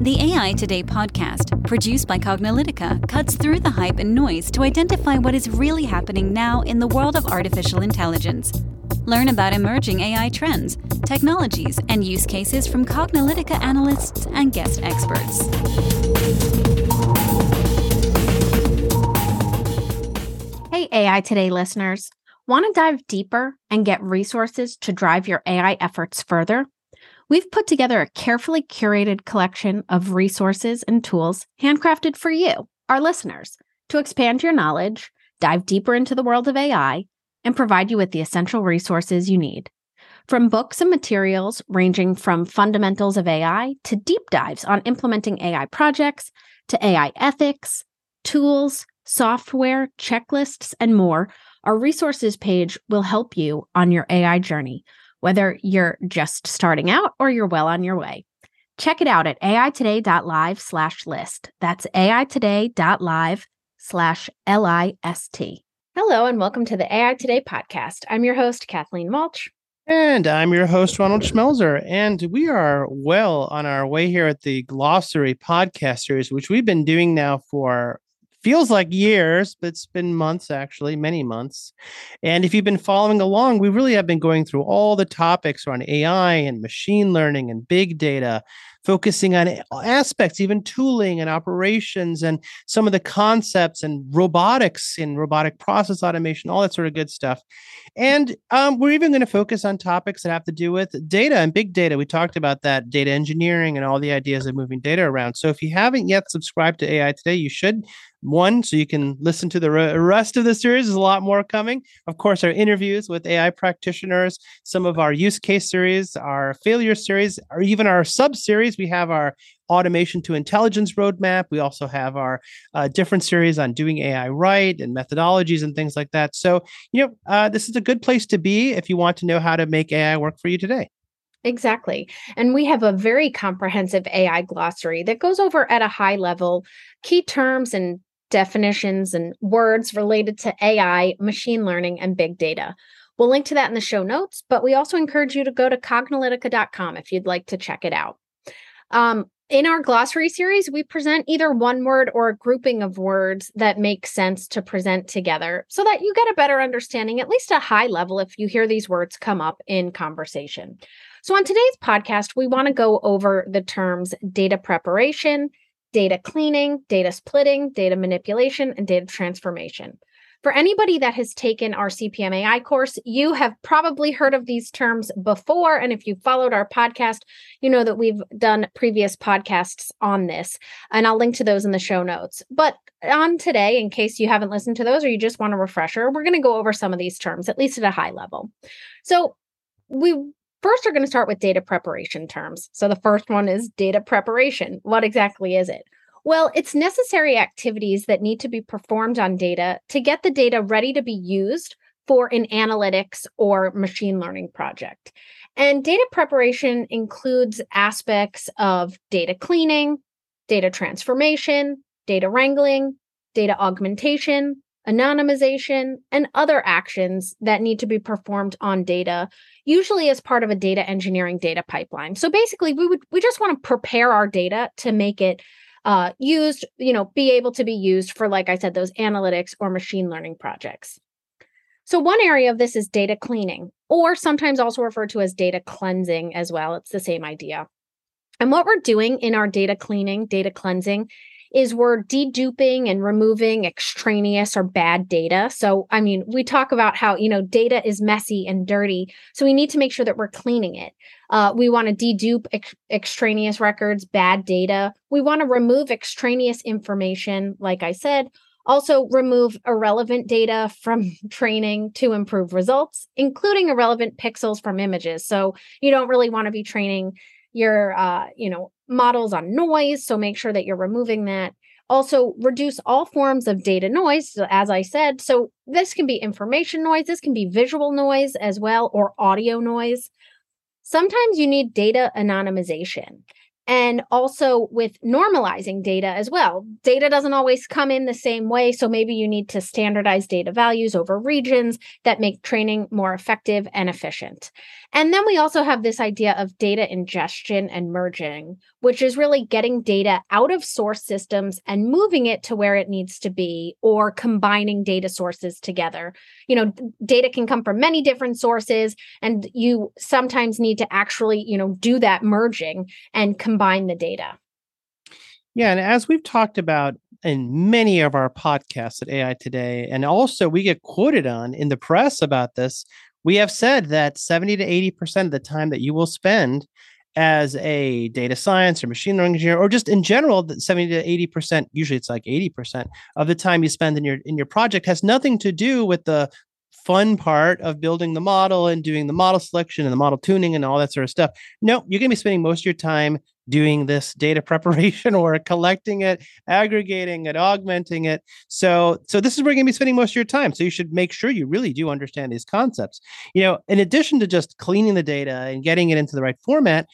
The AI Today podcast, produced by Cognilytica, cuts through the hype and noise to identify what is really happening now in the world of artificial intelligence. Learn about emerging AI trends, technologies, and use cases from Cognilytica analysts and guest experts. Hey, AI Today listeners. Want to dive deeper and get resources to drive your AI efforts further? We've put together a carefully curated collection of resources and tools handcrafted for you, our listeners, to expand your knowledge, dive deeper into the world of AI, and provide you with the essential resources you need. From books and materials ranging from fundamentals of AI to deep dives on implementing AI projects to AI ethics, tools, software, checklists, and more, our resources page will help you on your AI journey whether you're just starting out or you're well on your way. Check it out at aitoday.live slash list. That's aitoday.live slash L-I-S-T. Hello and welcome to the AI Today podcast. I'm your host, Kathleen Walch. And I'm your host, Ronald Schmelzer. And we are well on our way here at the Glossary podcast series, which we've been doing now for feels like years, but it's been months, actually, many months. And if you've been following along, we really have been going through all the topics around AI and machine learning and big data focusing on aspects, even tooling and operations, and some of the concepts and robotics and robotic process automation, all that sort of good stuff. And um, we're even going to focus on topics that have to do with data and big data. We talked about that data engineering and all the ideas of moving data around. So if you haven't yet subscribed to AI Today, you should one so you can listen to the rest of the series there's a lot more coming of course our interviews with ai practitioners some of our use case series our failure series or even our sub series we have our automation to intelligence roadmap we also have our uh, different series on doing ai right and methodologies and things like that so you know uh, this is a good place to be if you want to know how to make ai work for you today Exactly. And we have a very comprehensive AI glossary that goes over at a high level key terms and definitions and words related to AI, machine learning, and big data. We'll link to that in the show notes, but we also encourage you to go to cognilytica.com if you'd like to check it out. Um, in our glossary series, we present either one word or a grouping of words that make sense to present together so that you get a better understanding, at least a high level, if you hear these words come up in conversation. So, on today's podcast, we want to go over the terms data preparation, data cleaning, data splitting, data manipulation, and data transformation. For anybody that has taken our CPMAI course, you have probably heard of these terms before. And if you followed our podcast, you know that we've done previous podcasts on this. And I'll link to those in the show notes. But on today, in case you haven't listened to those or you just want a refresher, we're going to go over some of these terms, at least at a high level. So we First, we're going to start with data preparation terms. So the first one is data preparation. What exactly is it? Well, it's necessary activities that need to be performed on data to get the data ready to be used for an analytics or machine learning project. And data preparation includes aspects of data cleaning, data transformation, data wrangling, data augmentation, anonymization, and other actions that need to be performed on data, usually as part of a data engineering data pipeline. So basically, we would we just want to prepare our data to make it uh, used, you know, be able to be used for, like I said, those analytics or machine learning projects. So one area of this is data cleaning, or sometimes also referred to as data cleansing as well. It's the same idea. And what we're doing in our data cleaning, data cleansing, is we're deduping and removing extraneous or bad data. So, I mean, we talk about how, you know, data is messy and dirty. So, we need to make sure that we're cleaning it. Uh, we want to dedupe ex- extraneous records, bad data. We want to remove extraneous information, like I said. Also, remove irrelevant data from training to improve results, including irrelevant pixels from images. So, you don't really want to be training your uh, you know models on noise so make sure that you're removing that. Also reduce all forms of data noise as i said so this can be information noise this can be visual noise as well or audio noise. Sometimes you need data anonymization and also with normalizing data as well. Data doesn't always come in the same way. So maybe you need to standardize data values over regions that make training more effective and efficient. And then we also have this idea of data ingestion and merging, which is really getting data out of source systems and moving it to where it needs to be or combining data sources together. You know, data can come from many different sources and you sometimes need to actually, you know, do that merging and combine the data. Yeah, and as we've talked about in many of our podcasts at AI Today, and also we get quoted on in the press about this, we have said that 70 to 80% of the time that you will spend as a data science or machine learning engineer or just in general that 70 to 80% usually it's like 80% of the time you spend in your in your project has nothing to do with the fun part of building the model and doing the model selection and the model tuning and all that sort of stuff. No, you're going to be spending most of your time doing this data preparation or collecting it, aggregating it, augmenting it. So, so this is where you're going to be spending most of your time. So you should make sure you really do understand these concepts. You know, in addition to just cleaning the data and getting it into the right format,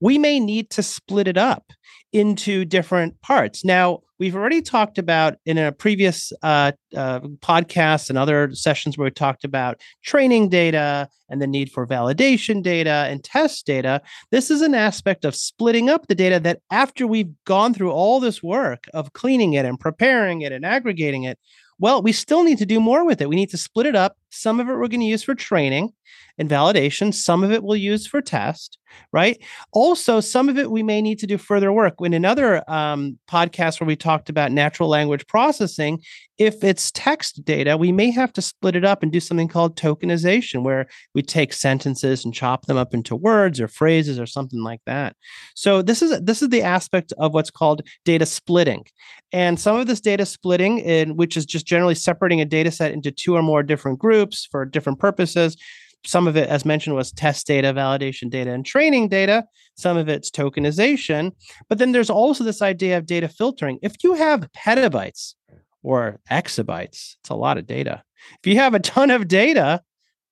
we may need to split it up into different parts. Now, we've already talked about in a previous uh, uh, podcast and other sessions where we talked about training data and the need for validation data and test data. This is an aspect of splitting up the data that after we've gone through all this work of cleaning it and preparing it and aggregating it, well, we still need to do more with it. We need to split it up. Some of it we're going to use for training and validation. Some of it we'll use for test, right? Also, some of it we may need to do further work. In another um, podcast where we talked about natural language processing, if it's text data, we may have to split it up and do something called tokenization, where we take sentences and chop them up into words or phrases or something like that. So this is this is the aspect of what's called data splitting. And some of this data splitting, in which is just generally separating a data set into two or more different groups for different purposes, some of it, as mentioned, was test data, validation data, and training data. Some of it's tokenization. But then there's also this idea of data filtering. If you have petabytes or exabytes, it's a lot of data. If you have a ton of data,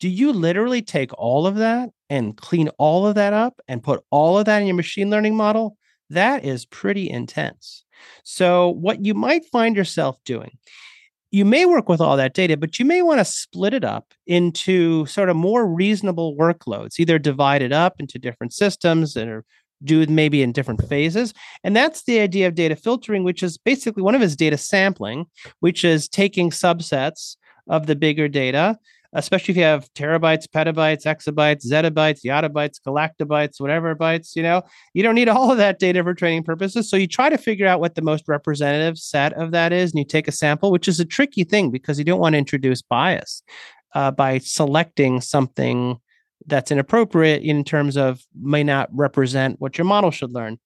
do you literally take all of that and clean all of that up and put all of that in your machine learning model? That is pretty intense. So, what you might find yourself doing you may work with all that data, but you may want to split it up into sort of more reasonable workloads, either divide it up into different systems or do maybe in different phases. And that's the idea of data filtering, which is basically one of his data sampling, which is taking subsets of the bigger data especially if you have terabytes, petabytes, exabytes, zettabytes, yottabytes, galactobytes, whatever bytes, you know, you don't need all of that data for training purposes. So you try to figure out what the most representative set of that is, and you take a sample, which is a tricky thing because you don't want to introduce bias uh, by selecting something that's inappropriate in terms of may not represent what your model should learn.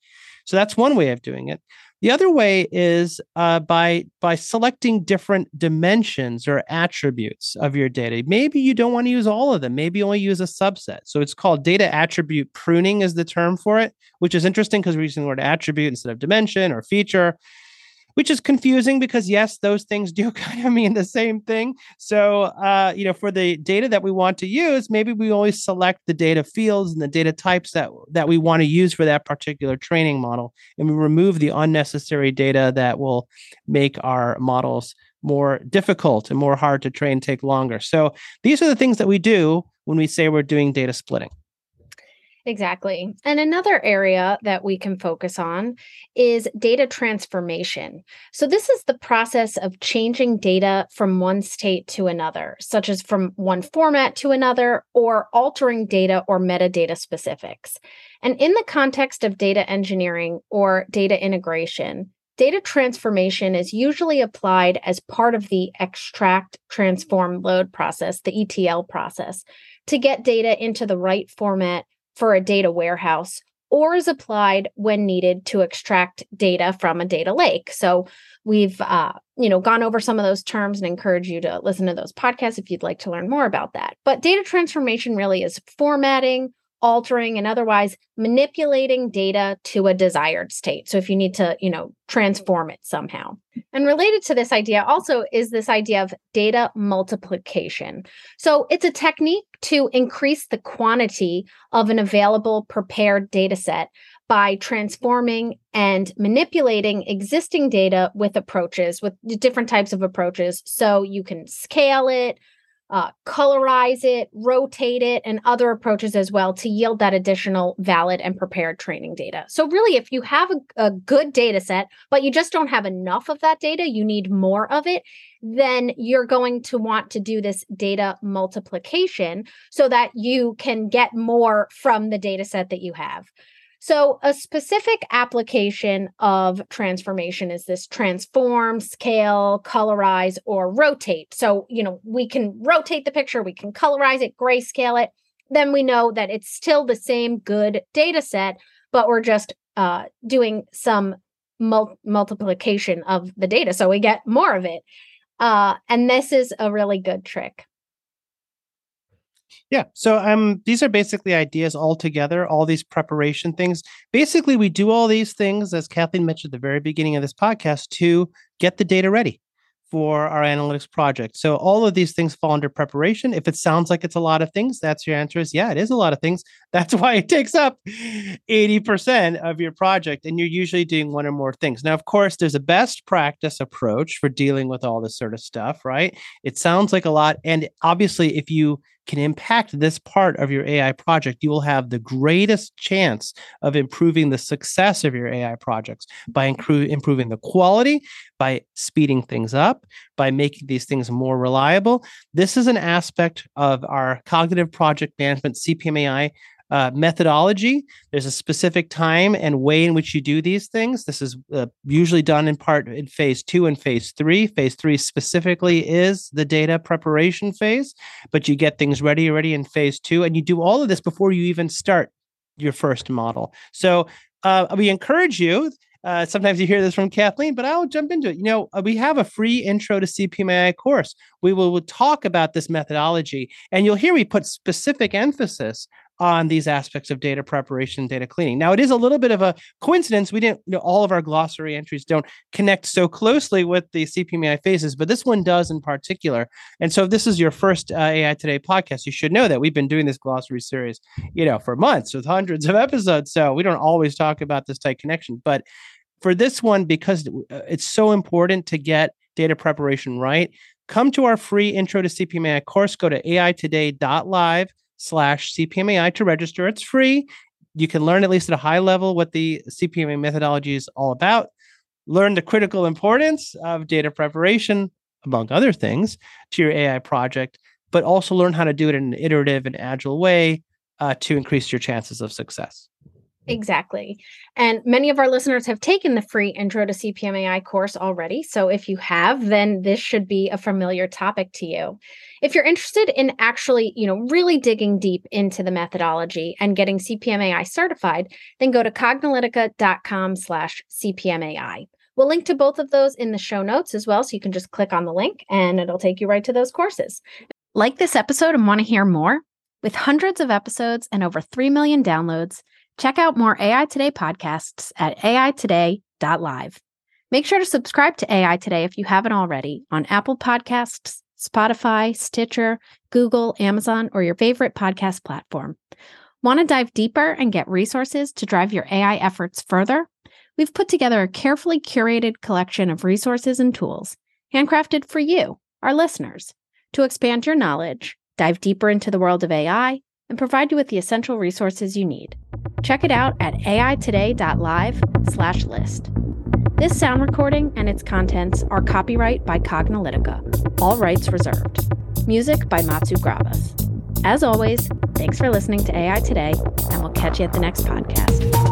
So that's one way of doing it. The other way is uh, by by selecting different dimensions or attributes of your data. Maybe you don't want to use all of them. Maybe only use a subset. So it's called data attribute pruning is the term for it, which is interesting because we're using the word attribute instead of dimension or feature which is confusing because yes those things do kind of mean the same thing. So uh, you know for the data that we want to use maybe we always select the data fields and the data types that that we want to use for that particular training model and we remove the unnecessary data that will make our models more difficult and more hard to train take longer. So these are the things that we do when we say we're doing data splitting Exactly. And another area that we can focus on is data transformation. So, this is the process of changing data from one state to another, such as from one format to another, or altering data or metadata specifics. And in the context of data engineering or data integration, data transformation is usually applied as part of the extract, transform, load process, the ETL process, to get data into the right format for a data warehouse or is applied when needed to extract data from a data lake. So we've uh, you know gone over some of those terms and encourage you to listen to those podcasts if you'd like to learn more about that. But data transformation really is formatting, altering and otherwise manipulating data to a desired state. So if you need to, you know, transform it somehow. And related to this idea also is this idea of data multiplication. So it's a technique to increase the quantity of an available prepared data set by transforming and manipulating existing data with approaches, with different types of approaches. So you can scale it, uh, colorize it, rotate it, and other approaches as well to yield that additional valid and prepared training data. So, really, if you have a, a good data set, but you just don't have enough of that data, you need more of it, then you're going to want to do this data multiplication so that you can get more from the data set that you have. So, a specific application of transformation is this transform, scale, colorize, or rotate. So, you know, we can rotate the picture, we can colorize it, grayscale it. Then we know that it's still the same good data set, but we're just uh, doing some mul- multiplication of the data. So we get more of it. Uh, and this is a really good trick. Yeah. So um these are basically ideas all together, all these preparation things. Basically, we do all these things, as Kathleen mentioned at the very beginning of this podcast, to get the data ready for our analytics project. So all of these things fall under preparation. If it sounds like it's a lot of things, that's your answer is yeah, it is a lot of things. That's why it takes up 80% of your project and you're usually doing one or more things. Now, of course, there's a best practice approach for dealing with all this sort of stuff, right? It sounds like a lot and obviously if you can impact this part of your AI project, you will have the greatest chance of improving the success of your AI projects by incru- improving the quality, by speeding things up, by making these things more reliable. This is an aspect of our cognitive project management CPMAI uh, methodology. There's a specific time and way in which you do these things. This is uh, usually done in part in phase two and phase three. Phase three specifically is the data preparation phase, but you get things ready already in phase two, and you do all of this before you even start your first model. So uh, we encourage you. Uh, sometimes you hear this from Kathleen, but I'll jump into it. You know, uh, we have a free intro to CPMAI course. We will, will talk about this methodology, and you'll hear me put specific emphasis on these aspects of data preparation, data cleaning. Now, it is a little bit of a coincidence. We didn't, you know, all of our glossary entries don't connect so closely with the CPMAI phases, but this one does in particular. And so, if this is your first uh, AI Today podcast, you should know that we've been doing this glossary series, you know, for months with hundreds of episodes. So we don't always talk about this tight connection, but for this one, because uh, it's so important to get data preparation right, come to our free intro to CPMAI course. Go to aitoday.live slash CPMAI to register. It's free. You can learn at least at a high level what the CPMAI methodology is all about. Learn the critical importance of data preparation, among other things, to your AI project, but also learn how to do it in an iterative and agile way uh, to increase your chances of success. Exactly. And many of our listeners have taken the free Intro to CPMAI course already. So if you have, then this should be a familiar topic to you. If you're interested in actually, you know, really digging deep into the methodology and getting CPMAI certified, then go to cognilytica.com slash CPMAI. We'll link to both of those in the show notes as well. So you can just click on the link and it'll take you right to those courses. Like this episode and want to hear more? With hundreds of episodes and over 3 million downloads, Check out more AI Today podcasts at aitoday.live. Make sure to subscribe to AI Today if you haven't already on Apple Podcasts, Spotify, Stitcher, Google, Amazon, or your favorite podcast platform. Want to dive deeper and get resources to drive your AI efforts further? We've put together a carefully curated collection of resources and tools, handcrafted for you, our listeners, to expand your knowledge, dive deeper into the world of AI, and provide you with the essential resources you need. Check it out at aitoday.live slash list. This sound recording and its contents are copyright by Cognilytica, all rights reserved. Music by Matsu Gravas. As always, thanks for listening to AI Today, and we'll catch you at the next podcast.